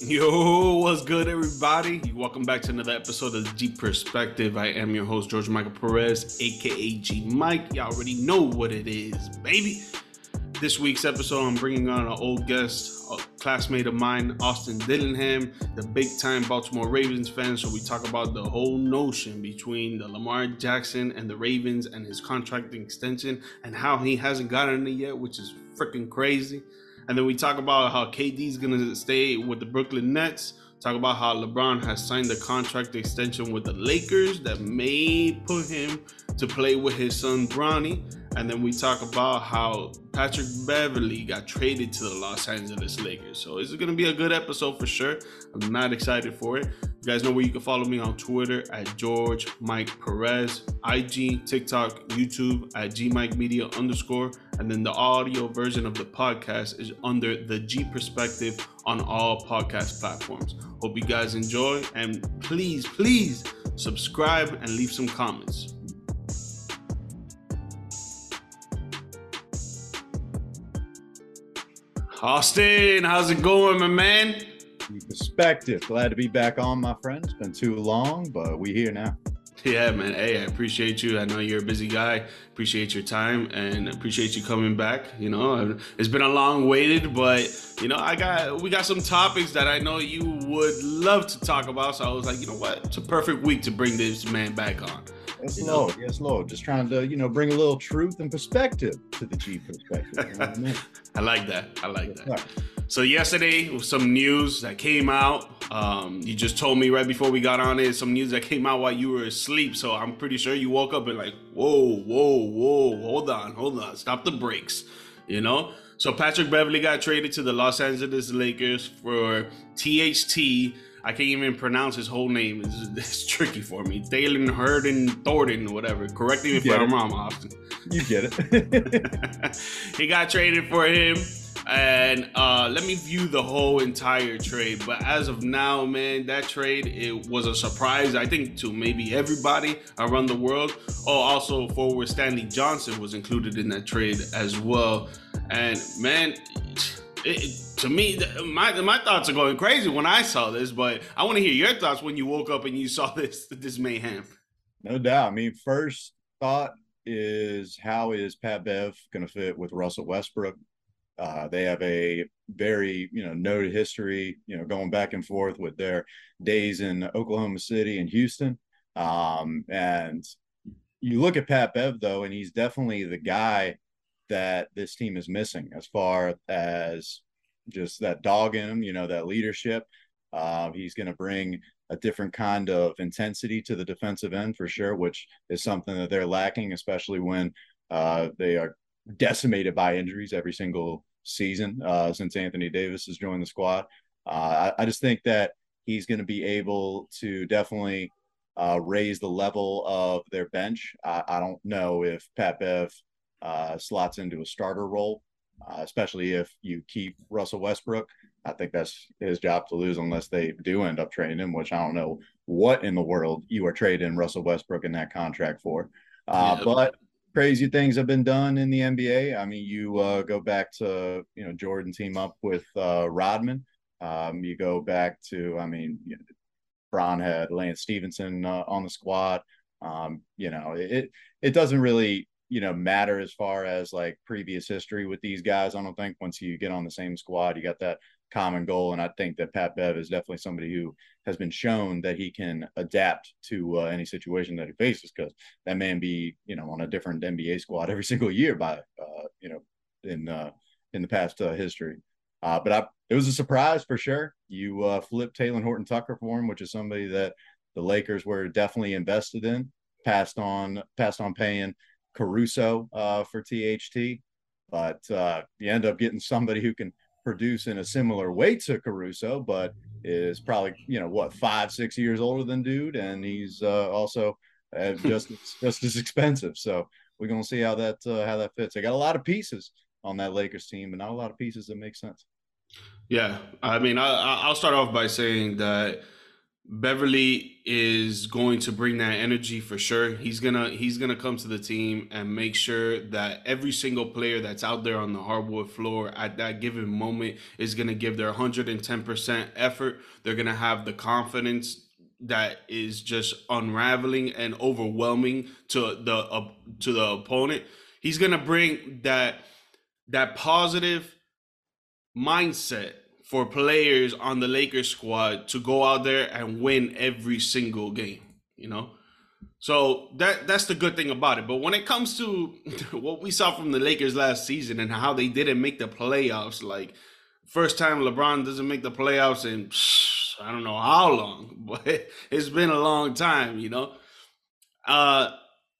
Yo, what's good, everybody? Welcome back to another episode of Deep Perspective. I am your host, George Michael Perez, aka G Mike. Y'all already know what it is, baby. This week's episode, I'm bringing on an old guest, classmate of mine, Austin Dillingham, the big time Baltimore Ravens fan. So, we talk about the whole notion between the Lamar Jackson and the Ravens and his contract extension and how he hasn't gotten it yet, which is freaking crazy. And then we talk about how KD's gonna stay with the Brooklyn Nets. Talk about how LeBron has signed a contract extension with the Lakers that may put him to play with his son Bronny. And then we talk about how Patrick Beverley got traded to the Los Angeles Lakers. So it's going to be a good episode for sure. I'm not excited for it. You guys know where you can follow me on Twitter at George Mike Perez, IG, TikTok, YouTube at G Mike Media underscore. And then the audio version of the podcast is under the G Perspective on all podcast platforms. Hope you guys enjoy and please, please subscribe and leave some comments. Austin, how's it going, my man? Perspective. Glad to be back on, my friend. It's been too long, but we here now. Yeah, man. Hey, I appreciate you. I know you're a busy guy. Appreciate your time and appreciate you coming back. You know, it's been a long waited, but you know, I got we got some topics that I know you would love to talk about. So I was like, you know what? It's a perfect week to bring this man back on. Yes, Lord. Yes, Lord. Just trying to, you know, bring a little truth and perspective to the G perspective. You know I, mean? I, like that. I like that. So yesterday, some news that came out. Um, you just told me right before we got on it some news that came out while you were asleep. So I'm pretty sure you woke up and like, whoa, whoa, whoa, hold on, hold on, stop the brakes. You know. So Patrick Beverley got traded to the Los Angeles Lakers for THT I can't even pronounce his whole name. It's, it's tricky for me. Dalen Herden Thornton, whatever. Correct me if I'm wrong, Austin. You get it. he got traded for him. And uh, let me view the whole entire trade. But as of now, man, that trade it was a surprise. I think to maybe everybody around the world. Oh, also forward Stanley Johnson was included in that trade as well. And man, it, to me, my my thoughts are going crazy when I saw this, but I want to hear your thoughts when you woke up and you saw this this mayhem. No doubt. I mean, first thought is how is Pat Bev going to fit with Russell Westbrook? Uh, they have a very you know noted history, you know, going back and forth with their days in Oklahoma City and Houston. Um, and you look at Pat Bev though, and he's definitely the guy that this team is missing as far as just that dog in him, you know, that leadership. Uh, he's going to bring a different kind of intensity to the defensive end for sure, which is something that they're lacking, especially when uh, they are decimated by injuries every single season uh, since Anthony Davis has joined the squad. Uh, I, I, just think that he's going to be able to definitely uh, raise the level of their bench. I, I don't know if Pat Bev uh, slots into a starter role uh, especially if you keep Russell Westbrook. I think that's his job to lose unless they do end up trading him, which I don't know what in the world you are trading Russell Westbrook in that contract for. Uh, yeah. But crazy things have been done in the NBA. I mean, you uh, go back to you know Jordan team up with uh, Rodman. Um, you go back to I mean, you know, Bron had Lance Stephenson uh, on the squad. Um, you know, it it doesn't really you know matter as far as like previous history with these guys. I don't think once you get on the same squad, you got that common goal. And I think that Pat Bev is definitely somebody who has been shown that he can adapt to uh, any situation that he faces because that man be you know on a different NBA squad every single year by uh, you know in uh, in the past uh, history. Uh, but I, it was a surprise for sure. You uh, flipped Talen Horton Tucker for him, which is somebody that the Lakers were definitely invested in. Passed on, passed on paying Caruso uh, for THT, but uh, you end up getting somebody who can produce in a similar way to Caruso, but is probably you know what five six years older than dude, and he's uh, also uh, just just as expensive. So we're gonna see how that uh, how that fits. They got a lot of pieces on that Lakers team, but not a lot of pieces that make sense. Yeah, I mean, I, I'll start off by saying that Beverley is going to bring that energy for sure. He's gonna he's gonna come to the team and make sure that every single player that's out there on the hardwood floor at that given moment is gonna give their 110% effort. They're gonna have the confidence that is just unraveling and overwhelming to the uh, to the opponent. He's gonna bring that that positive mindset for players on the Lakers squad to go out there and win every single game, you know? So that that's the good thing about it. But when it comes to what we saw from the Lakers last season and how they didn't make the playoffs, like first time LeBron doesn't make the playoffs in I don't know how long, but it's been a long time, you know. Uh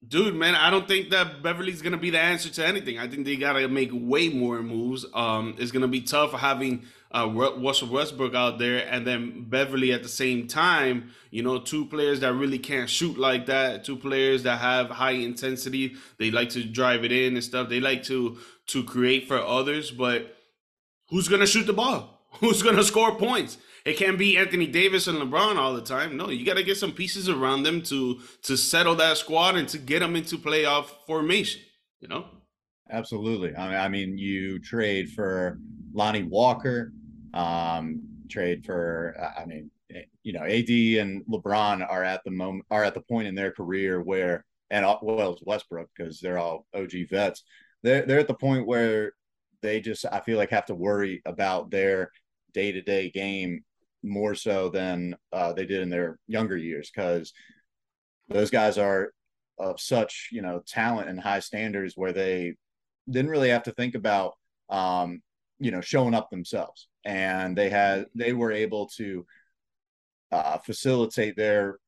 dude, man, I don't think that Beverley's gonna be the answer to anything. I think they gotta make way more moves. Um, it's gonna be tough having uh, Russell Westbrook out there, and then Beverley at the same time. You know, two players that really can't shoot like that. Two players that have high intensity. They like to drive it in and stuff. They like to to create for others, but who's gonna shoot the ball? Who's gonna score points? It can't be Anthony Davis and LeBron all the time. No, you got to get some pieces around them to to settle that squad and to get them into playoff formation. You know. Absolutely. I mean, you trade for Lonnie Walker, um, trade for, I mean, eh, you know, AD and LeBron are at the moment are at the point in their career where, and uh, well, Westbrook because they're all OG vets. They're they're at the point where they just I feel like have to worry about their day to day game more so than uh, they did in their younger years because those guys are of such you know talent and high standards where they didn't really have to think about um, you know showing up themselves. And they had they were able to uh, facilitate their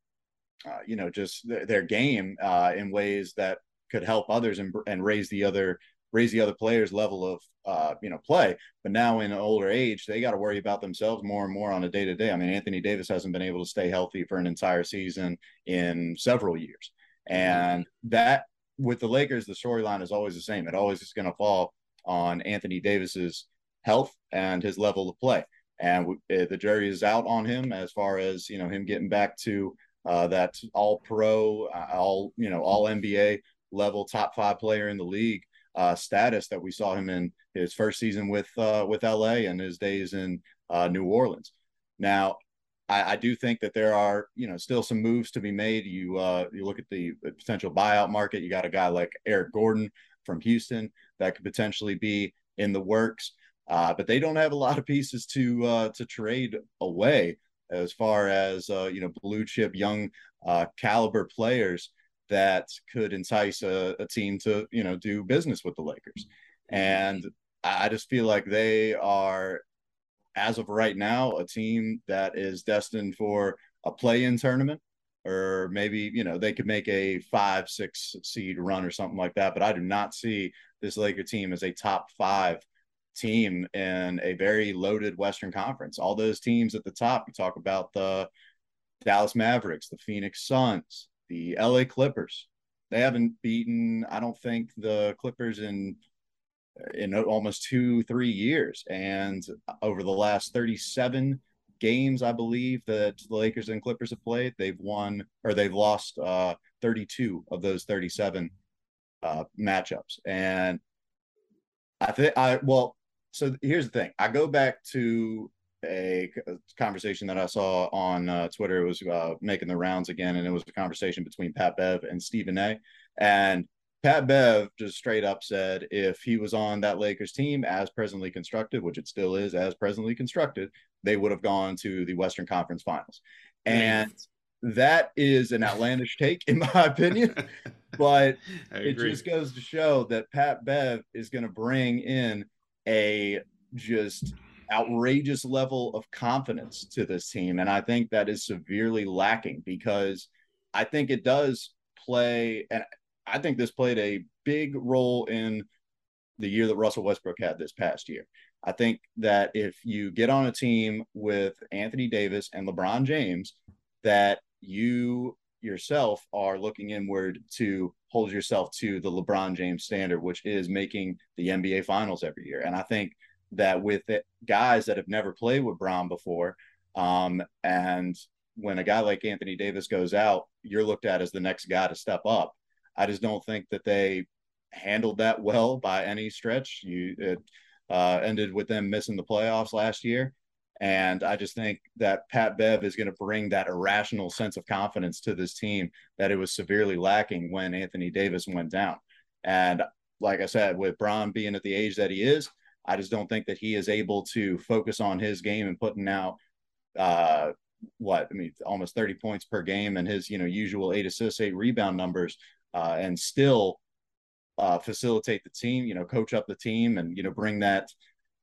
uh, you know just th- their game uh, in ways that could help others and, and raise the other raise the other players level of uh, you know play. But now in older age they got to worry about themselves more and more on a day to day i mean anthony davis hasn't been able to stay healthy for an entire season in several years. And that with the lakers the storyline is always the same. It always is going to fall on anthony davis's health and his level of play. And we, uh, the jury is out on him as far as you know him getting back to uh, that All Pro, uh, all you know, All NBA level, top five player in the league uh, status that we saw him in his first season with uh, with LA and his days in uh, New Orleans. Now, I, I, do think that there are you know still some moves to be made. You uh, you look at the potential buyout market. You got a guy like Eric Gordon from Houston that could potentially be in the works. Uh, but they don't have a lot of pieces to uh, to trade away as far as uh, you know blue chip young uh, caliber players that could entice a, a, team to you know do business with the Lakers. And I just feel like they are, as of right now, a team that is destined for a play-in tournament or maybe you know they could make a five six seed run or something like that but i do not see this laker team as a top five team in a very loaded Western Conference. All those teams at the top, you talk about the Dallas Mavericks, the Phoenix Suns, the LA Clippers. They haven't beaten, I don't think, the Clippers in in almost two, three years. And over the last 37 games, I believe that the Lakers and Clippers have played, they've won or they've lost uh, 32 of those 37 uh, matchups. And I think I well, so here's the thing. I go back to a conversation that I saw on uh, Twitter. It was uh, making the rounds again, and it was a conversation between Pat Bev and Stephen A. And Pat Bev just straight up said if he was on that Lakers team as presently constructed, which it still is as presently constructed, they would have gone to the Western Conference Finals. And that is an outlandish take, in my opinion. but it just goes to show that Pat Bev is going to bring in a just outrageous level of confidence to this team. And I think that is severely lacking because I think it does play, and I think this played a big role in the year that Russell Westbrook had this past year. I think that if you get on a team with Anthony Davis and LeBron James, that you yourself are looking inward to hold yourself to the LeBron James standard, which is making the NBA finals every year. And I think that with it, guys that have never played with Bron before, um, and when a guy like Anthony Davis goes out, you're looked at as the next guy to step up. I just don't think that they handled that well by any stretch. You it uh, ended with them missing the playoffs last year. And I just think that Pat Bev is going to bring that irrational sense of confidence to this team that it was severely lacking when Anthony Davis went down. And like I said, with Bron being at the age that he is, I just don't think that he is able to focus on his game and putting out uh, what I mean, almost 30 points per game and his you know usual eight assists, eight rebound numbers, uh, and still uh, facilitate the team, you know, coach up the team, and you know bring that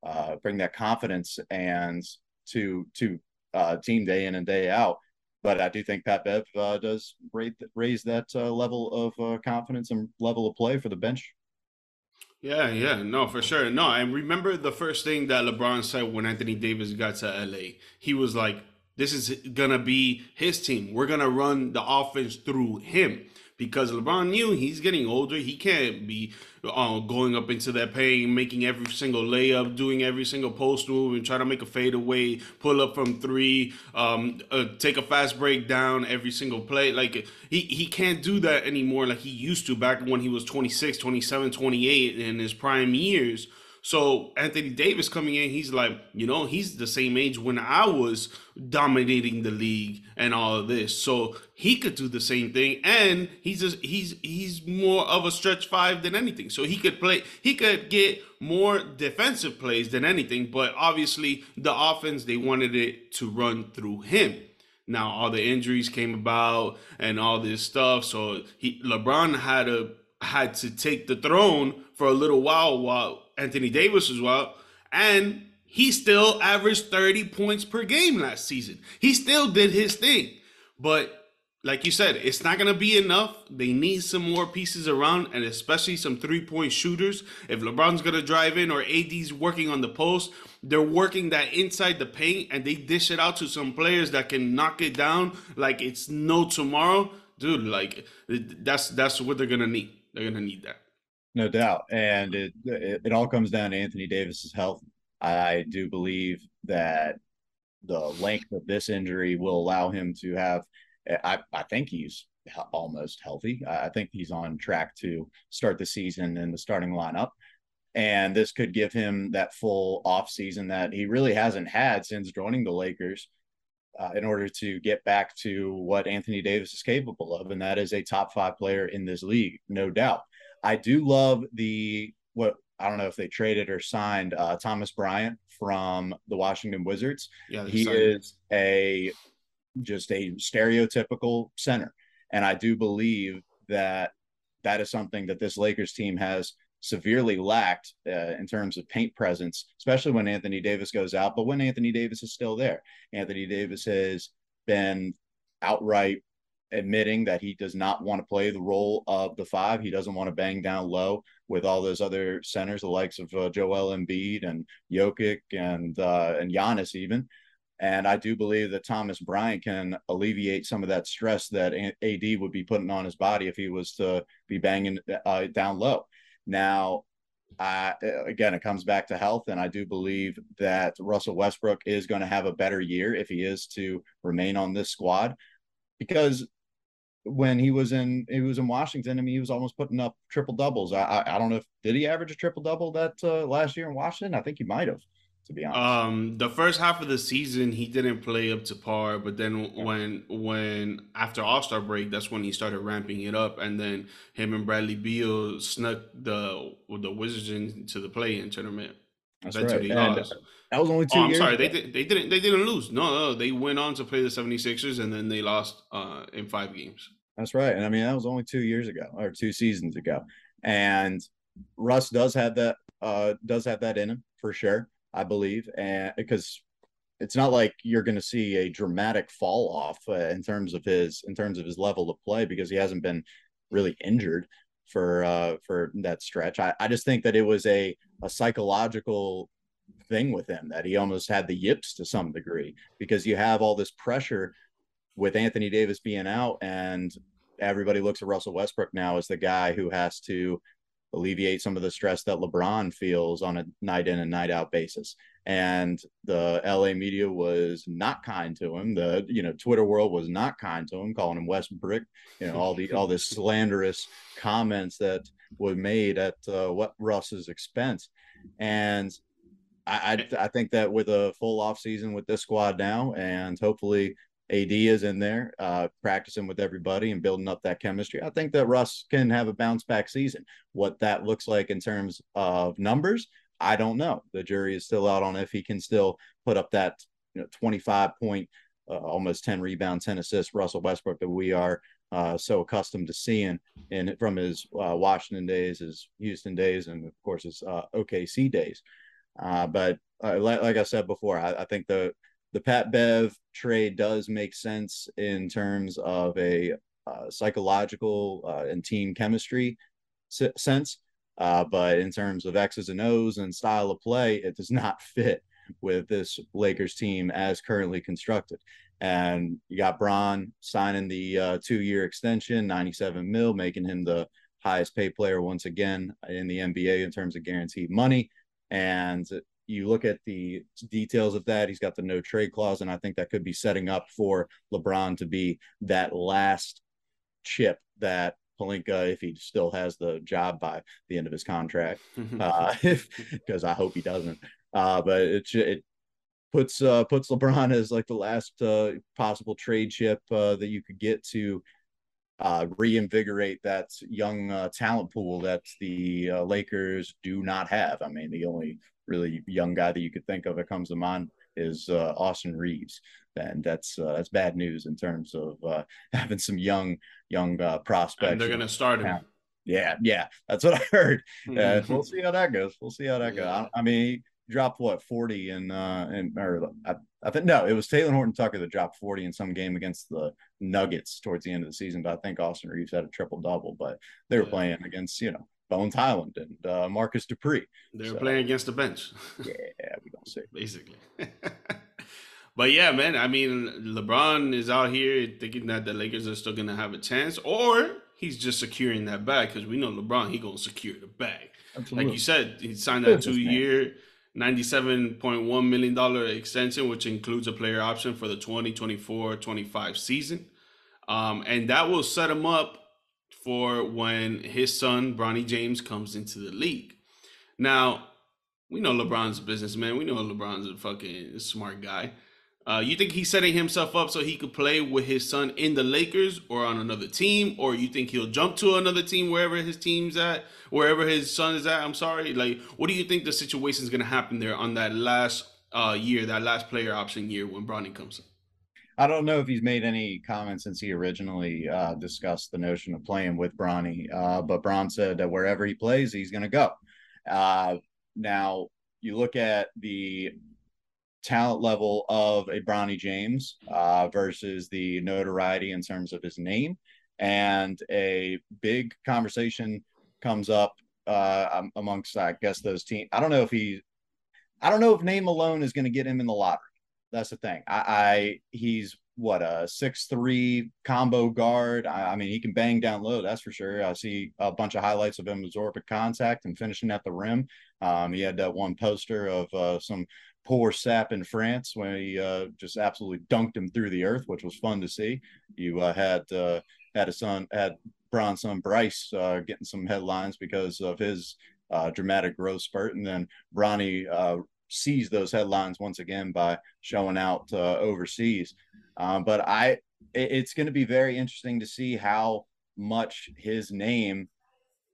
uh, bring that confidence and to to uh, team day in and day out. But I do think Pat Bev uh, does raise, that uh, level of uh, confidence and level of play for the bench. Yeah, yeah, no, for sure. No, I remember the first thing that LeBron said when Anthony Davis got to LA. He was like, "This is gonna be his team. We're gonna run the offense through him." Because LeBron knew he's getting older. He can't be uh, going up into that paint, making every single layup, doing every single post move, and try to make a fadeaway, pull up from three, um, uh, take a fast break down every single play. Like he, he can't do that anymore like he used to back when he was 26, 27, 28 in his prime years. So Anthony Davis coming in, he's like, you know, he's the same age when I was dominating the league and all of this. So he could do the same thing, and he's just he's he's more of a stretch five than anything. So he could play, he could get more defensive plays than anything. But obviously, the offense they wanted it to run through him. Now all the injuries came about and all this stuff, so he LeBron had to had to take the throne for a little while while Anthony Davis as well, and he still averaged 30 points per game last season. He still did his thing. But like you said, it's not going to be enough. They need some more pieces around, and especially some three point shooters. If LeBron's going to drive in or AD's working on the post, they're working that inside the paint and they dish it out to some players that can knock it down like it's no tomorrow. Dude, like that's that's what they're going to need. They're going to need that. No doubt, and it, it, it all comes down to Anthony Davis's health. I do believe that the length of this injury will allow him to have. I I think he's almost healthy. I think he's on track to start the season in the starting lineup. And this could give him that full off season that he really hasn't had since joining the Lakers uh, in order to get back to what Anthony Davis is capable of. And that is a top five player in this league, no doubt. I do love the what I don't know if they traded or signed uh, Thomas Bryant from the Washington Wizards. Yeah, he is a just a stereotypical center, and I do believe that that is something that this Lakers team has severely lacked uh, in terms of paint presence, especially when Anthony Davis goes out. But when Anthony Davis is still there, Anthony Davis has been outright admitting that he does not want to play the role of the five. He doesn't want to bang down low with all those other centers, the likes of uh, Joel Embiid and Jokic and uh, and Giannis even. And I do believe that Thomas Bryant can alleviate some of that stress that AD would be putting on his body if he was to be banging uh, down low. Now, uh, again, it comes back to health, and I do believe that Russell Westbrook is going to have a better year if he is to remain on this squad, because when he was in he was in Washington. I mean, he was almost putting up triple doubles. I, I, I don't know if did he average a triple double that uh, last year in Washington. I think he might have. To be honest, um, the first half of the season he didn't play up to par, but then yeah. when when after All Star break, that's when he started ramping it up, and then him and Bradley Beal snuck the the Wizards into the play in tournament. That's right. And that was only two. Oh, I'm sorry. They, did, they didn't. They didn't lose. No, no, they went on to play the 76ers, and then they lost uh, in five games. That's right. And I mean, that was only two years ago or two seasons ago. And Russ does have that uh does have that in him for sure, I believe. And because it's not like you're going to see a dramatic fall off uh, in terms of his in terms of his level of play because he hasn't been really injured for uh for that stretch. I, I just think that it was a a psychological thing with him that he almost had the yips to some degree because you have all this pressure with Anthony Davis being out and everybody looks at Russell Westbrook now as the guy who has to alleviate some of the stress that LeBron feels on a night in and night out basis. and the LA media was not kind to him. The you know Twitter world was not kind to him, calling him West Brick. You know all the all this slanderous comments that were made at uh, what Russ's expense, and I, I, I think that with a full off season with this squad now, and hopefully AD is in there, uh, practicing with everybody and building up that chemistry. I think that Russ can have a bounce back season. What that looks like in terms of numbers, I don't know. The jury is still out on if he can still put up that you know 25 point, uh, almost 10 rebound, 10 assists, Russell Westbrook that we are uh, so accustomed to seeing in from his uh, Washington days, his Houston days, and of course his uh, OKC days. Uh, but uh, like, like, I said before, I, I, think the the Pat Bev trade does make sense in terms of a psychological and team chemistry sense. Uh, but in terms of X's and O's and style of play, it does not fit with this Lakers team as currently constructed. And you got Bron signing the uh, two year extension, 97 mil, making him the highest paid player once again in the NBA in terms of guaranteed money. And you look at the details of that, he's got the no trade clause. And I think that could be setting up for LeBron to be that last chip that Pelinka, if he still has the job by the end of his contract. uh, because I hope he doesn't. Uh, but it it puts uh, puts LeBron as like the last uh, possible trade chip uh, that you could get to uh, reinvigorate that young uh, talent pool that the uh, Lakers do not have. I mean, the only really young guy that you could think of that comes to mind is uh, Austin Reaves, and that's uh, that's bad news in terms of uh, having some young young uh, prospects. And they're going to start him. Yeah, yeah, that's what I heard. Mm-hmm. we'll see how that goes. We'll see how that yeah. goes. I, I, mean, dropped what forty and uh, and or I, I think no, it was Talen Horton-Tucker that dropped forty in some game against the Nuggets towards the end of the season. But I think Austin Reaves had a triple double. But they were yeah. playing against you know Bones Hyland and uh, Marcus Dupree. They were so, playing against the bench. yeah, we don't see. Basically. but yeah, man, I mean, LeBron is out here thinking that the Lakers are still going to have a chance, or he's just securing that bag because we know LeBron, he going to secure the bag. Absolutely. Like you said, he signed that two year, $97.1 million extension, which includes a player option for the 2024 25 season. Um, and that will set him up for when his son Bronny James comes into the league. Now, we know LeBron's a businessman. We know LeBron's a fucking smart guy. Uh, you think he's setting himself up so he could play with his son in the Lakers or on another team, or you think he'll jump to another team wherever his team's at, wherever his son is at? I'm sorry. Like, what do you think the situation is going to happen there on that last uh, year, that last player option year when Bronny comes in? I don't know if he's made any comments since he originally uh, discussed the notion of playing with Bronny, uh, but Bron said that wherever he plays, he's going to go. Uh, now, you look at the talent level of a Bronny James uh, versus the notoriety in terms of his name, and a big conversation comes up uh, amongst, I guess, those teams. I don't know if he, I don't know if name alone is going to get him in the lottery. That's the thing. I, I he's what a six three combo guard. I, I, mean, he can bang down low. That's for sure. I see a bunch of highlights of him absorbing contact and finishing at the rim. Um, he had that one poster of uh, some poor sap in France when he uh, just absolutely dunked him through the earth, which was fun to see. You uh, had uh, had a son had Bron's son Bryce uh, getting some headlines because of his uh, dramatic growth spurt, and then Bronny seize those headlines once again by showing out uh, overseas. Um, but I, it, it's going to be very interesting to see how much his name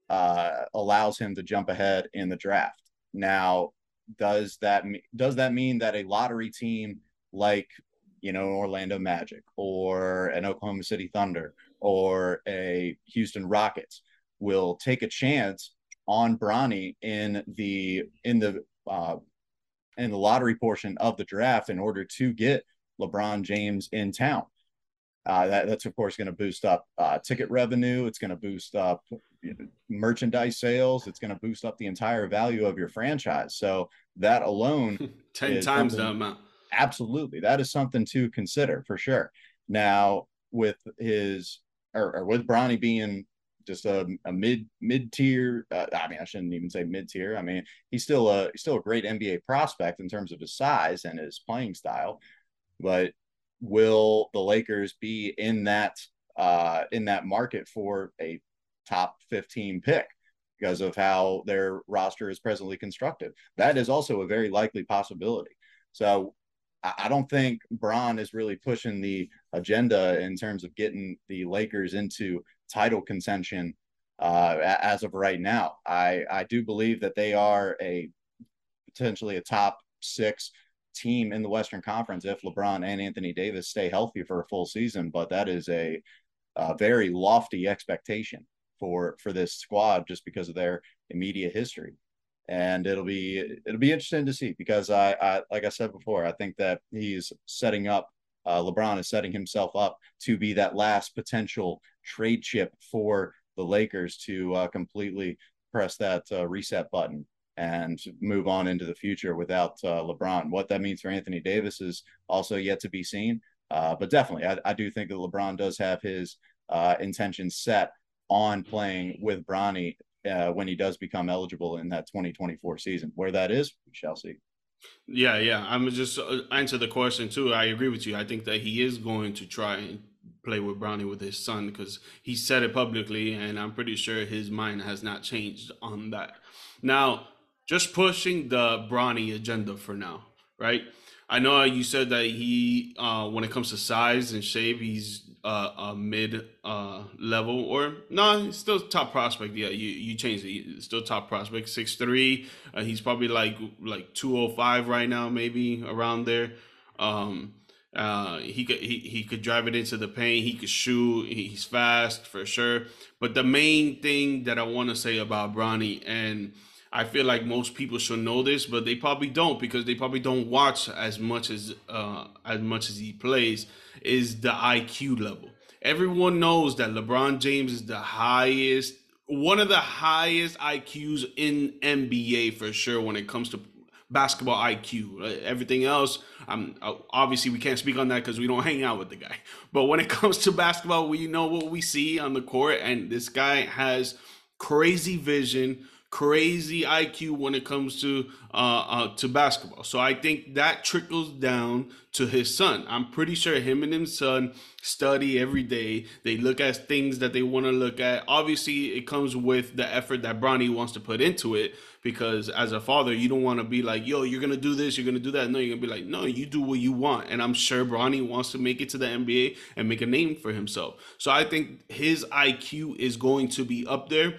uh, allows him to jump ahead in the draft. Now, does that does that mean that a lottery team like you know Orlando Magic or an Oklahoma City Thunder or a Houston Rockets will take a chance on Bronny in the in the uh, in the lottery portion of the draft in order to get LeBron James in town. Uh, that, that's of course going to boost up uh, ticket revenue. It's going to boost up you know, merchandise sales. It's going to boost up the entire value of your franchise. So that alone, ten times the amount. Absolutely, that is something to consider for sure. Now, with his or, or with Bronny being just a, a mid mid tier. Uh, I mean, I shouldn't even say mid tier. I mean, he's still a he's still a great NBA prospect in terms of his size and his playing style. But will the Lakers be in that uh, in that market for a top 15 pick because of how their roster is presently constructed? That is also a very likely possibility. So I don't think Bron is really pushing the agenda in terms of getting the Lakers into title contention uh, as of right now. I, I do believe that they are a potentially a top six team in the Western Conference if LeBron and Anthony Davis stay healthy for a full season. But that is a, a very lofty expectation for for this squad just because of their immediate history and it'll be it'll be interesting to see because I, I like I said before, I think that he's setting up uh, LeBron is setting himself up to be that last potential trade chip for the Lakers to uh, completely press that uh, reset button and move on into the future without uh, LeBron. What that means for Anthony Davis is also yet to be seen. Uh, but definitely, I, I, do think that LeBron does have his uh, intentions set on playing with Bronny uh, when he does become eligible in that 2024 season. Where that is, we shall see. Yeah, yeah. I'm just uh, answer the question too. I agree with you. I think that he is going to try and play with Bronny with his son because he said it publicly, and I'm pretty sure his mind has not changed on that. Now, just pushing the Bronny agenda for now, right? I know you said that he, uh, when it comes to size and shape, he's uh, a mid uh, level or no, he's still top prospect. Yeah, you you changed it. Still top prospect, six three. Uh, he's probably like like two oh five right now, maybe around there. Um, uh, he could he, he could drive it into the paint. He could shoot. He's fast for sure. But the main thing that I want to say about Bronny and I feel like most people should know this, but they probably don't because they probably don't watch as much as uh, as much as he plays. Is the IQ level? Everyone knows that LeBron James is the highest, one of the highest IQs in NBA for sure when it comes to basketball IQ. Everything else, um, obviously we can't speak on that because we don't hang out with the guy. But when it comes to basketball, we know what we see on the court, and this guy has crazy vision crazy IQ when it comes to uh, uh, to basketball. So I think that trickles down to his son. I'm pretty sure him and his son study every day. They look at things that they want to look at. Obviously, it comes with the effort that Bronny wants to put into it. Because as a father, you don't want to be like, "Yo, you're gonna do this, you're gonna do that." No, you're gonna be like, "No, you do what you want." And I'm sure Bronny wants to make it to the NBA and make a name for himself. So I think his IQ is going to be up there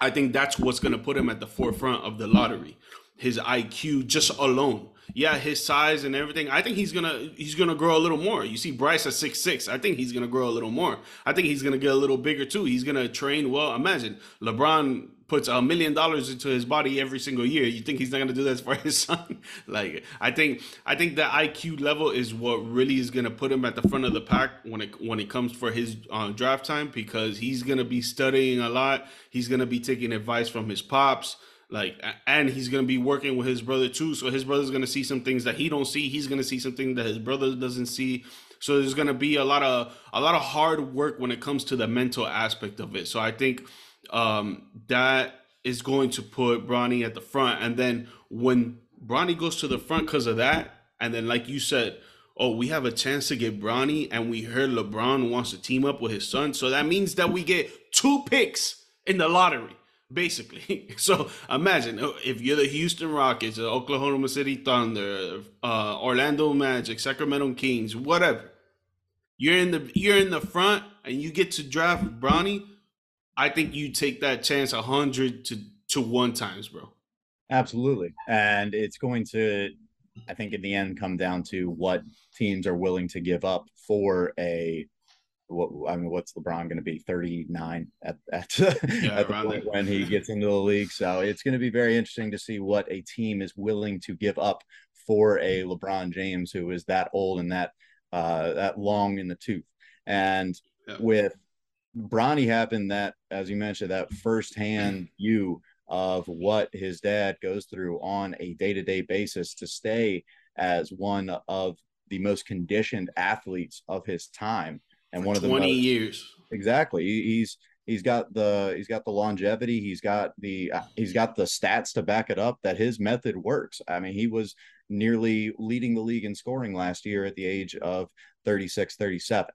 I think that's what's going to put him at the forefront of the lottery. His IQ just alone. Yeah, his size and everything. I think he's gonna he's gonna grow a little more. You see Bryce at six six. I think he's gonna grow a little more. I think he's gonna get a little bigger too. He's gonna train well. Imagine LeBron puts a million dollars into his body every single year. You think he's not gonna do this for his son? like I think I think the IQ level is what really is gonna put him at the front of the pack when it when it comes for his uh, draft time because he's gonna be studying a lot. He's gonna be taking advice from his pops. Like and he's gonna be working with his brother too. So his brother's gonna see some things that he don't see. He's gonna see something that his brother doesn't see. So there's gonna be a lot of a lot of hard work when it comes to the mental aspect of it. So I think um, that is going to put Bronny at the front. And then when Bronny goes to the front because of that, and then like you said, oh, we have a chance to get Bronny, and we heard LeBron wants to team up with his son. So that means that we get two picks in the lottery, basically. so imagine oh, if you're the Houston Rockets, the Oklahoma City Thunder, uh, Orlando Magic, Sacramento Kings, whatever. You're in the you're in the front, and you get to draft Bronny I think you take that chance a hundred to to one times, bro. Absolutely, and it's going to, I think, in the end, come down to what teams are willing to give up for a. What I mean, what's LeBron going to be? Thirty nine at at, yeah, at the point there. when he gets into the league. So it's going to be very interesting to see what a team is willing to give up for a LeBron James who is that old and that uh, that long in the tooth. And yeah. with Bronny happened that, as you mentioned, that firsthand view of what his dad goes through on a day to day basis to stay as one of the most conditioned athletes of his time. And For one of the 20 most, years. Exactly. He's he's got the he's got the longevity he's got the uh, he's got the stats to back it up that his method works i mean he was nearly leading the league in scoring last year at the age of 36 37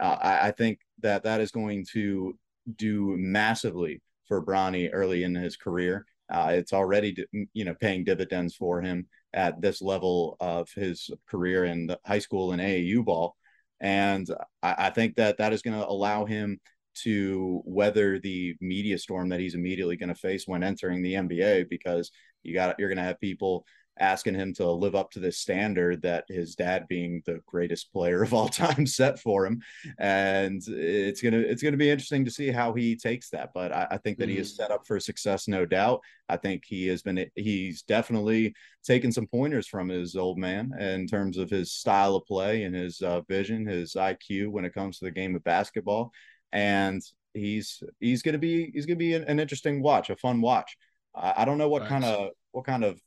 uh, I, I, think that that is going to do massively for Bronny early in his career. Uh, it's already you know paying dividends for him at this level of his career in the high school and AAU ball. And I, I think that that is going to allow him to weather the media storm that he's immediately going to face when entering the NBA because you got you're going to have people asking him to live up to this standard that his dad being the greatest player of all time set for him. And it's gonna it's gonna be interesting to see how he takes that. But i, I think that mm-hmm. he is mm-hmm. set up for success no doubt. I think he has been he's definitely taken some pointers from his old man in terms of his style of play and his uh, vision his iq when it comes to the game of basketball. And he's he's gonna be he's gonna be an, an interesting watch a fun watch. I, don't know what kind of what kind of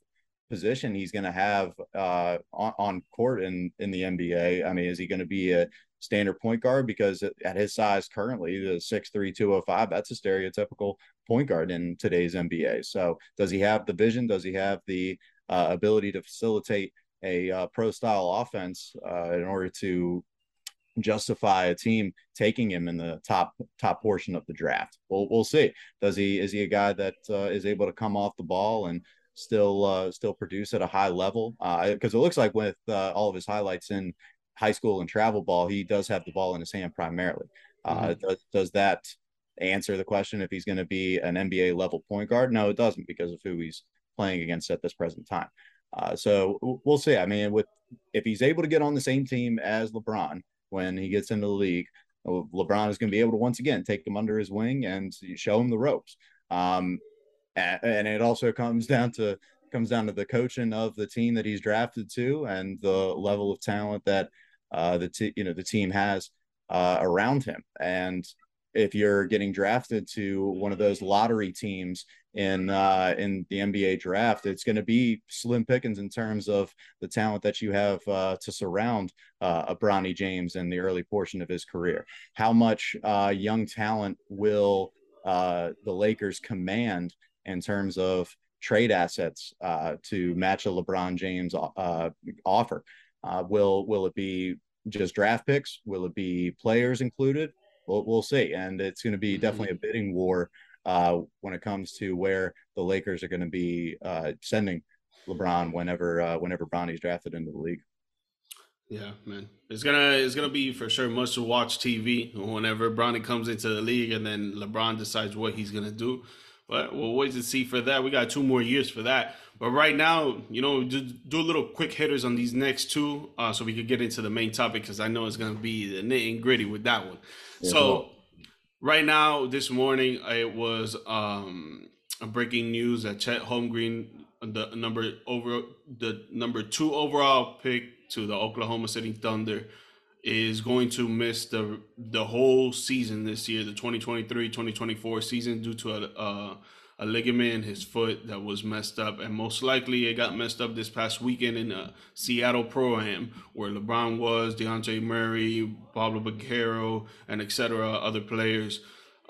position he's going to have uh, on, on, court in in the NBA. I mean, is he going to be a standard point guard? Because at his size currently, the six three two oh five, that's a stereotypical point guard in today's NBA. So, does he have the vision? Does he have the uh, ability to facilitate a uh, pro style offense uh, in order to justify a team taking him in the top top portion of the draft. We'll we'll see. Does he is he a guy that uh, is able to come off the ball and still uh, still produce at a high level Uh because uh, it looks like with uh, all of his highlights in high school and travel ball, he does have the ball in his hand primarily. Uh, mm-hmm. Does, does that answer the question if he's going to be an NBA level point guard? No, it doesn't because of who he's playing against at this present time. Uh, so we'll see. I mean, with if he's able to get on the same team as LeBron when he gets into the league, LeBron is going to be able to once again take him under his wing and show him the ropes. Um, and it also comes down to comes down to the coaching of the team that he's drafted to and the level of talent that uh, the t- you know the team has uh, around him. And if you're getting drafted to one of those lottery teams in uh, in the NBA draft, it's going to be slim pickings in terms of the talent that you have uh, to surround uh, a Bronny James in the early portion of his career. How much uh, young talent will uh, the Lakers command in terms of trade assets uh, to match a LeBron James uh, offer. Uh, will will it be just draft picks? Will it be players included? We'll, we'll see. And it's going to be mm-hmm. definitely a bidding war uh, when it comes to where the Lakers are going to be uh, sending LeBron whenever uh, whenever Bronny's drafted into the league. Yeah, man, it's gonna it's gonna be for sure much to watch TV whenever Bronny comes into the league, and then LeBron decides what he's gonna do. But we'll wait to see for that. We got two more years for that. But right now, you know, do, do a little quick hitters on these next two, uh, so we could get into the main topic because I know it's gonna be the nitty and gritty with that one. Yeah, so, right now, this morning, it was um, a breaking news that Chet Holmgren, the number over the number two overall pick to the Oklahoma City Thunder, is going to miss the the whole season this year, the 2023-2024 season due to a, a, a ligament in his foot that was messed up, and most likely it got messed up this past weekend in a Seattle Pro Am where LeBron was, Dejounte Murray, Paolo Banchero, and etc. other players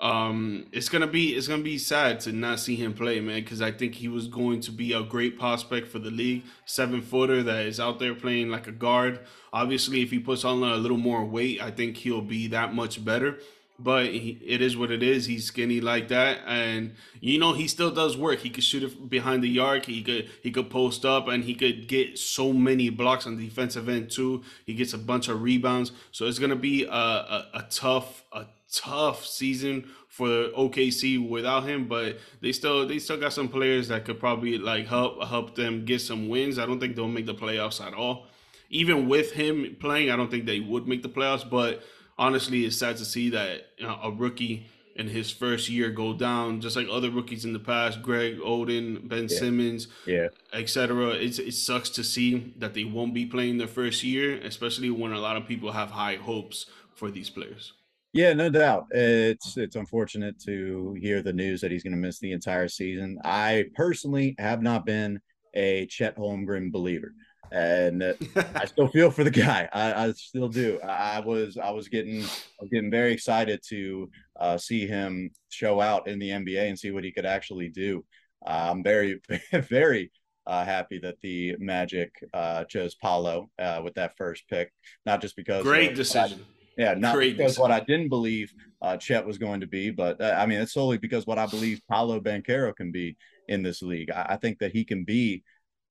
um, it's gonna be it's gonna be sad to not see him play, man, because I think he was going to be a great prospect for the league. Seven footer that is out there playing like a guard. Obviously, if he puts on a little more weight, I think he'll be that much better. But he, it is what it is. He's skinny like that, and you know he still does work. He could shoot it behind the arc. He could he could post up, and he could get so many blocks on the defensive end too. He gets a bunch of rebounds. So it's gonna be a, a, a tough a tough season for OKC without him, but they still they still got some players that could probably like help help them get some wins. I don't think they'll make the playoffs at all. Even with him playing, I don't think they would make the playoffs. But honestly, it's sad to see that you know, a rookie in his first year go down, just like other rookies in the past, Greg Oden, Ben yeah. Simmons, yeah, etc. It's it sucks to see that they won't be playing their first year, especially when a lot of people have high hopes for these players. Yeah, no doubt. It's it's unfortunate to hear the news that he's going to miss the entire season. I personally have not been a Chet Holmgren believer. and I still feel for the guy. I, I still do. I, was I was getting I was getting very excited to uh, see him show out in the NBA and see what he could actually do. Uh, I'm very very uh, happy that the Magic uh, chose Paolo uh, with that first pick, not just because great decision. Yeah, not because what I didn't believe uh, Chet was going to be, but uh, I mean, it's solely because what I believe Paolo Banchero can be in this league. I, I think that he can be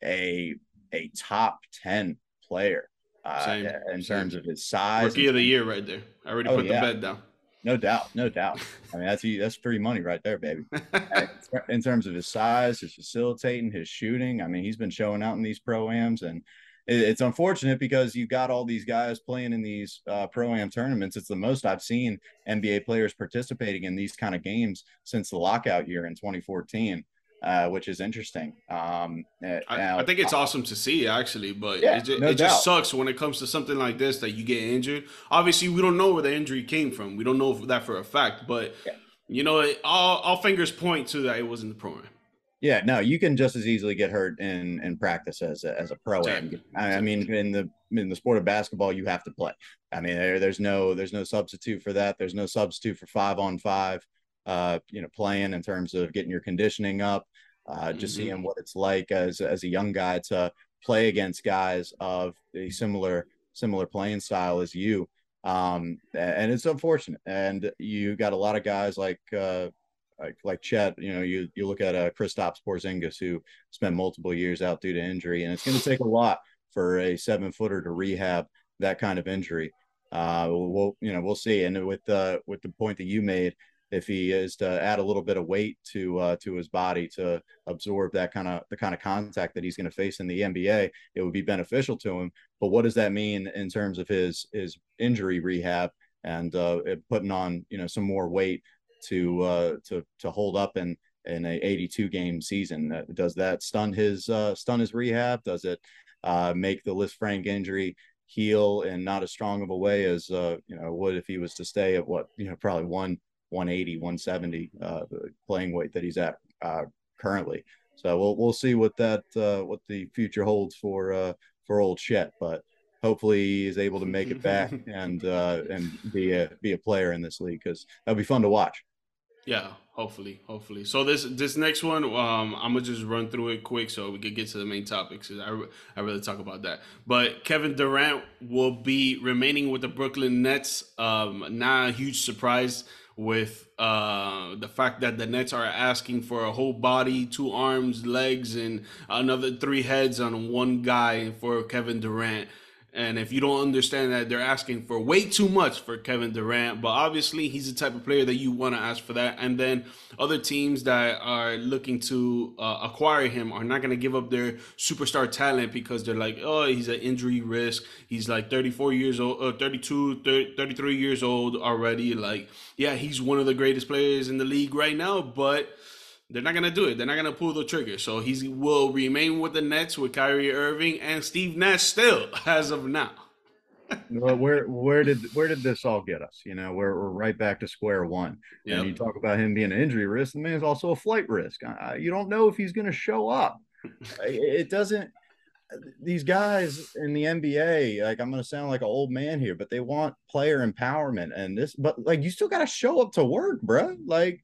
a a top 10 player uh, Same. in Same. terms of his size. Rookie of the year right there. I already oh, put yeah. the bet down. No doubt, no doubt. I mean, that's that's free money right there, baby. in terms of his size, his facilitating, his shooting, I mean, he's been showing out in these pro ams, and it's unfortunate because you've got all these guys playing in these uh, pro am tournaments. It's the most I've seen NBA players participating in these kind of games since the lockout year in 2014 uh, which is interesting. Um, I, now, I, think it's uh, awesome to see actually, but yeah, it, just, no it just sucks when it comes to something like this that you get injured. Obviously, we don't know where the injury came from. We don't know that for a fact, but yeah. you know, it, all, all fingers point to that it was in the program. Yeah, no, you can just as easily get hurt in in practice as a, as a pro. Exactly. I, I mean, in the in the sport of basketball, you have to play. I mean, there, there's no there's no substitute for that. There's no substitute for five on five uh, you know, playing in terms of getting your conditioning up, uh, just mm-hmm. seeing what it's like as as a young guy to play against guys of a similar similar playing style as you. Um, and it's unfortunate. And you got a lot of guys like uh, like like Chet. You know, you you look at uh, Kristaps Porzingis who spent multiple years out due to injury, and it's going to take a lot for a seven footer to rehab that kind of injury. Uh, we'll you know we'll see. And with the with the point that you made, if he is to add a little bit of weight to uh, to his body to absorb that kind of the kind of contact that he's going to face in the NBA, it would be beneficial to him. But what does that mean in terms of his his injury rehab and uh, putting on you know some more weight to uh, to to hold up in in a 82 game season? Uh, does that stun his uh, stun his rehab? Does it uh, make the Lisfranc injury? heal in not as strong of a way as uh, you know would if he was to stay at what you know probably one 180, 170 uh, playing weight that he's at uh, currently. So we'll we'll see what that uh, what the future holds for uh, for old Chet, but hopefully he's able to make it back and uh, and be a be a player in this league because that'll be fun to watch. Yeah, hopefully, hopefully. So this this next one, um, I'm gonna just run through it quick so we can get to the main topics. I I really talk about that. But Kevin Durant will be remaining with the Brooklyn Nets. Um, not a huge surprise with uh, the fact that the Nets are asking for a whole body, two arms, legs, and another three heads on one guy for Kevin Durant. And if you don't understand that, they're asking for way too much for Kevin Durant. But obviously, he's the type of player that you want to ask for that. And then other teams that are looking to uh, acquire him are not going to give up their superstar talent because they're like, oh, he's an injury risk. He's like 34 years old, uh, 32, 30, 33 years old already. Like, yeah, he's one of the greatest players in the league right now, but they're not gonna do it. They're not gonna pull the trigger. So he will remain with the Nets with Kyrie Irving and Steve Nash still as of now. well, where where did where did this all get us? You know, we're, we're right back to square one. Yep. And you talk about him being an injury risk. The man's also a flight risk. Uh, you don't know if he's going to show up. it doesn't. These guys in the NBA, like I'm going to sound like an old man here, but they want player empowerment and this. But like, you still got to show up to work, bro. Like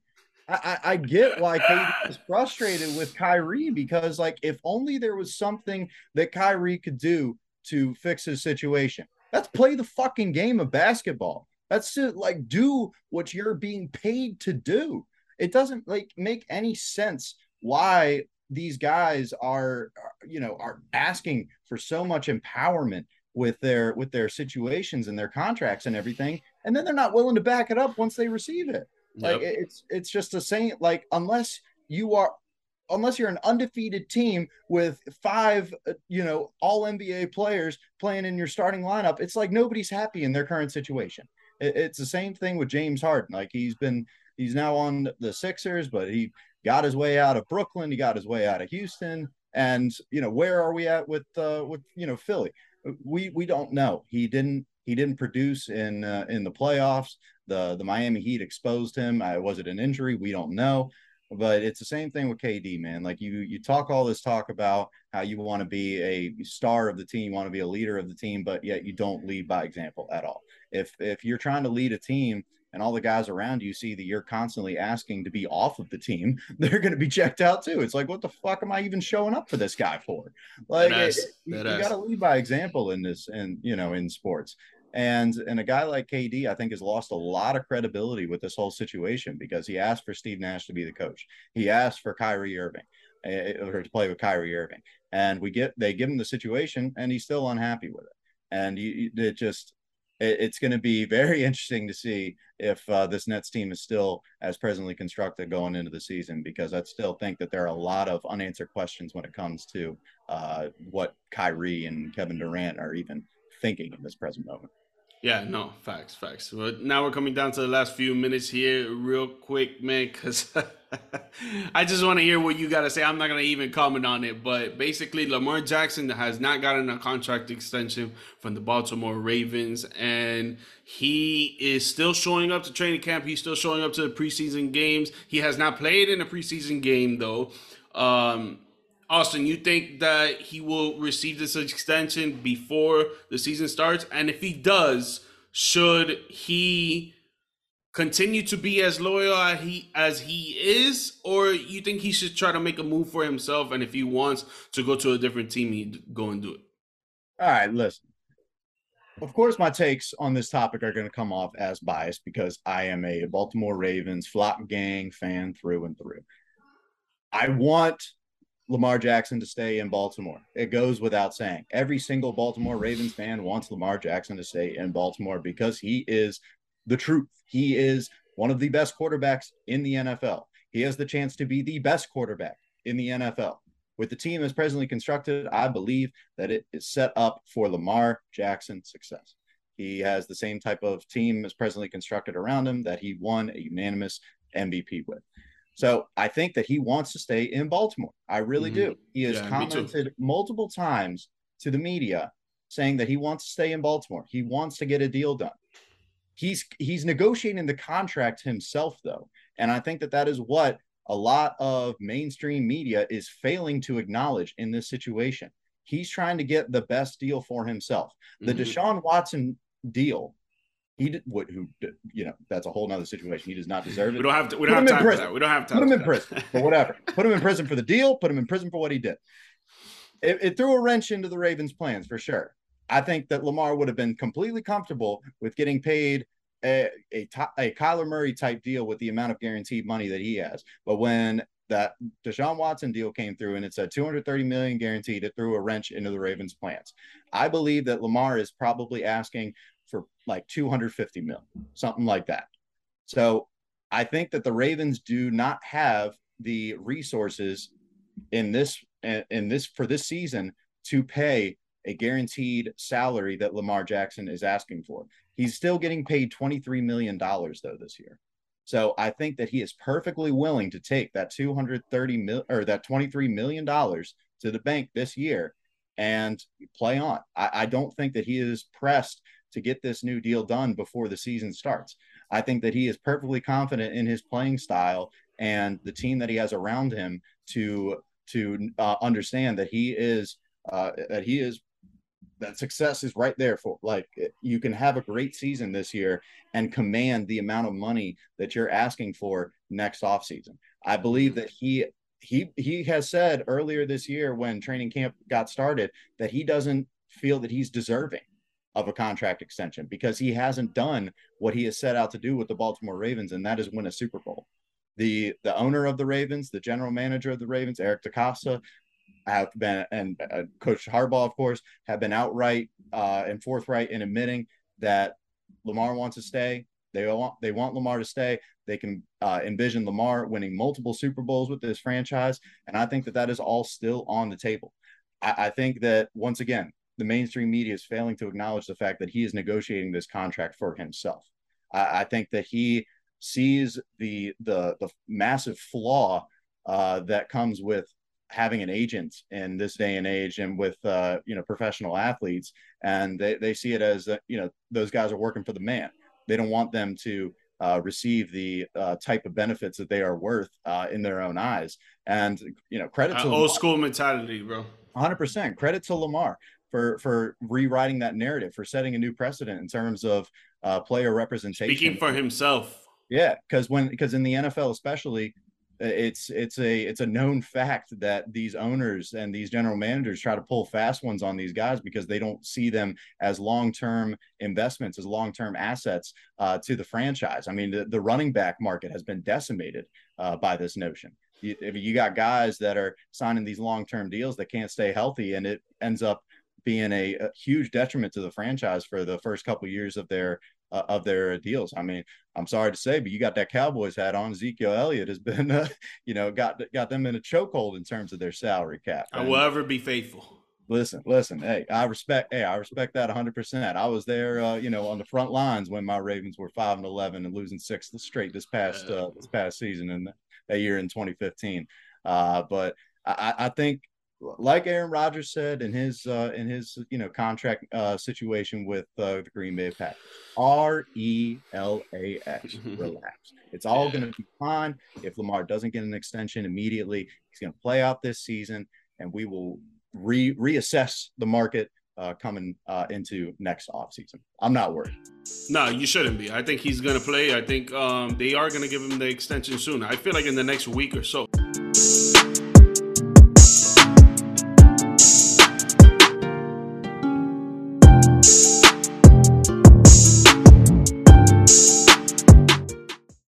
I, I get why KD is frustrated with Kyrie because, like, if only there was something that Kyrie could do to fix his situation. Let's play the fucking game of basketball. That's to like do what you're being paid to do. It doesn't like make any sense why these guys are, you know, are asking for so much empowerment with their with their situations and their contracts and everything, and then they're not willing to back it up once they receive it. Like yep. it's it's just the same. like unless you are unless you're an undefeated team with five uh, you know all NBA players playing in your starting lineup, it's like nobody's happy in their current situation. It, it's the same thing with James Harden. Like he's been he's now on the Sixers, but he got his way out of Brooklyn, he got his way out of Houston, and you know where are we at with uh, with you know Philly? We we don't know. He didn't he didn't produce in uh, in the playoffs. The the Miami Heat exposed him. Uh, was it an injury? We don't know. But it's the same thing with KD, man. Like you, you talk all this talk about how you want to be a star of the team, you want to be a leader of the team, but yet you don't lead by example at all. If if you're trying to lead a team and all the guys around you see that you're constantly asking to be off of the team, they're going to be checked out too. It's like, what the fuck am I even showing up for this guy for? Like, it, you, you got to lead by example in this, and you know, in sports. And and a guy like KD, I think, has lost a lot of credibility with this whole situation because he asked for Steve Nash to be the coach. He asked for Kyrie Irving uh, or to play with Kyrie Irving, and we get they give him the situation, and he's still unhappy with it. And you, it just it, it's going to be very interesting to see if uh, this Nets team is still as presently constructed going into the season because I still think that there are a lot of unanswered questions when it comes to uh, what Kyrie and Kevin Durant are even thinking in this present moment. Yeah, no, facts, facts. But now we're coming down to the last few minutes here, real quick, man, because I just want to hear what you got to say. I'm not going to even comment on it, but basically, Lamar Jackson has not gotten a contract extension from the Baltimore Ravens, and he is still showing up to training camp. He's still showing up to the preseason games. He has not played in a preseason game, though. Um, Austin, you think that he will receive this extension before the season starts? And if he does, should he continue to be as loyal as he as he is, or you think he should try to make a move for himself? And if he wants to go to a different team, he go and do it. All right, listen. Of course, my takes on this topic are going to come off as biased because I am a Baltimore Ravens flock gang fan through and through. I want Lamar Jackson to stay in Baltimore. It goes without saying. Every single Baltimore Ravens fan wants Lamar Jackson to stay in Baltimore because he is the truth. He is one of the best quarterbacks in the NFL. He has the chance to be the best quarterback in the NFL. With the team as presently constructed, I believe that it is set up for Lamar Jackson success. He has the same type of team as presently constructed around him that he won a unanimous MVP with. So I think that he wants to stay in Baltimore. I really mm-hmm. do. He has yeah, commented multiple times to the media saying that he wants to stay in Baltimore. He wants to get a deal done. He's he's negotiating the contract himself though, and I think that that is what a lot of mainstream media is failing to acknowledge in this situation. He's trying to get the best deal for himself. The mm-hmm. Deshaun Watson deal he did what who you know that's a whole nother situation. He does not deserve it. We don't have to. We don't put have time for that. We don't have time. Put him in prison for whatever. put him in prison for the deal. Put him in prison for what he did. It, it threw a wrench into the Ravens' plans for sure. I think that Lamar would have been completely comfortable with getting paid a, a, a Kyler Murray type deal with the amount of guaranteed money that he has. But when that Deshaun Watson deal came through and it said 230 million guaranteed, it threw a wrench into the Ravens' plans. I believe that Lamar is probably asking for like 250 mil, something like that. So I think that the Ravens do not have the resources in this in this for this season to pay a guaranteed salary that Lamar Jackson is asking for. He's still getting paid 23 million dollars though this year. So I think that he is perfectly willing to take that 230 mil or that 23 million dollars to the bank this year and play on. I, I don't think that he is pressed to get this new deal done before the season starts. I think that he is perfectly confident in his playing style and the team that he has around him to to uh, understand that he is uh, that he is that success is right there for like you can have a great season this year and command the amount of money that you're asking for next offseason. I believe that he he he has said earlier this year when training camp got started that he doesn't feel that he's deserving of a contract extension because he hasn't done what he has set out to do with the Baltimore Ravens, and that is win a Super Bowl. The the owner of the Ravens, the general manager of the Ravens, Eric DeCosta, have been and uh, Coach Harbaugh, of course, have been outright uh, and forthright in admitting that Lamar wants to stay. They want they want Lamar to stay. They can uh, envision Lamar winning multiple Super Bowls with this franchise, and I think that that is all still on the table. I, I think that once again, the mainstream media is failing to acknowledge the fact that he is negotiating this contract for himself. I, I think that he sees the the the massive flaw uh, that comes with having an agent in this day and age and with uh, you know professional athletes and they, they see it as uh, you know those guys are working for the man they don't want them to uh, receive the uh, type of benefits that they are worth uh, in their own eyes. And you know, credit to old school mentality, bro. 100 percent credit to Lamar for for rewriting that narrative, for setting a new precedent in terms of uh, player representation. Speaking for himself. Yeah, because when because in the NFL especially, it's it's a it's a known fact that these owners and these general managers try to pull fast ones on these guys because they don't see them as long-term investments as long-term assets uh, to the franchise i mean the, the running back market has been decimated uh, by this notion you, you got guys that are signing these long-term deals that can't stay healthy and it ends up being a, a huge detriment to the franchise for the first couple of years of their uh, of their deals. I mean, I'm sorry to say, but you got that Cowboys hat on. Ezekiel Elliott has been, uh, you know, got got them in a chokehold in terms of their salary cap. I will ever be faithful. Listen, listen. Hey, I respect. Hey, I respect that 100. percent I was there, uh, you know, on the front lines when my Ravens were five and 11 and losing six straight this past uh, this past season and that year in 2015. Uh, but I, I think like Aaron Rodgers said in his uh, in his you know contract uh, situation with uh, the Green Bay Packers, R E L A X, relax. It's all yeah. going to be fine. If Lamar doesn't get an extension immediately, he's going to play out this season, and we will re reassess the market uh, coming uh, into next offseason. I'm not worried. No, you shouldn't be. I think he's going to play. I think um, they are going to give him the extension soon. I feel like in the next week or so.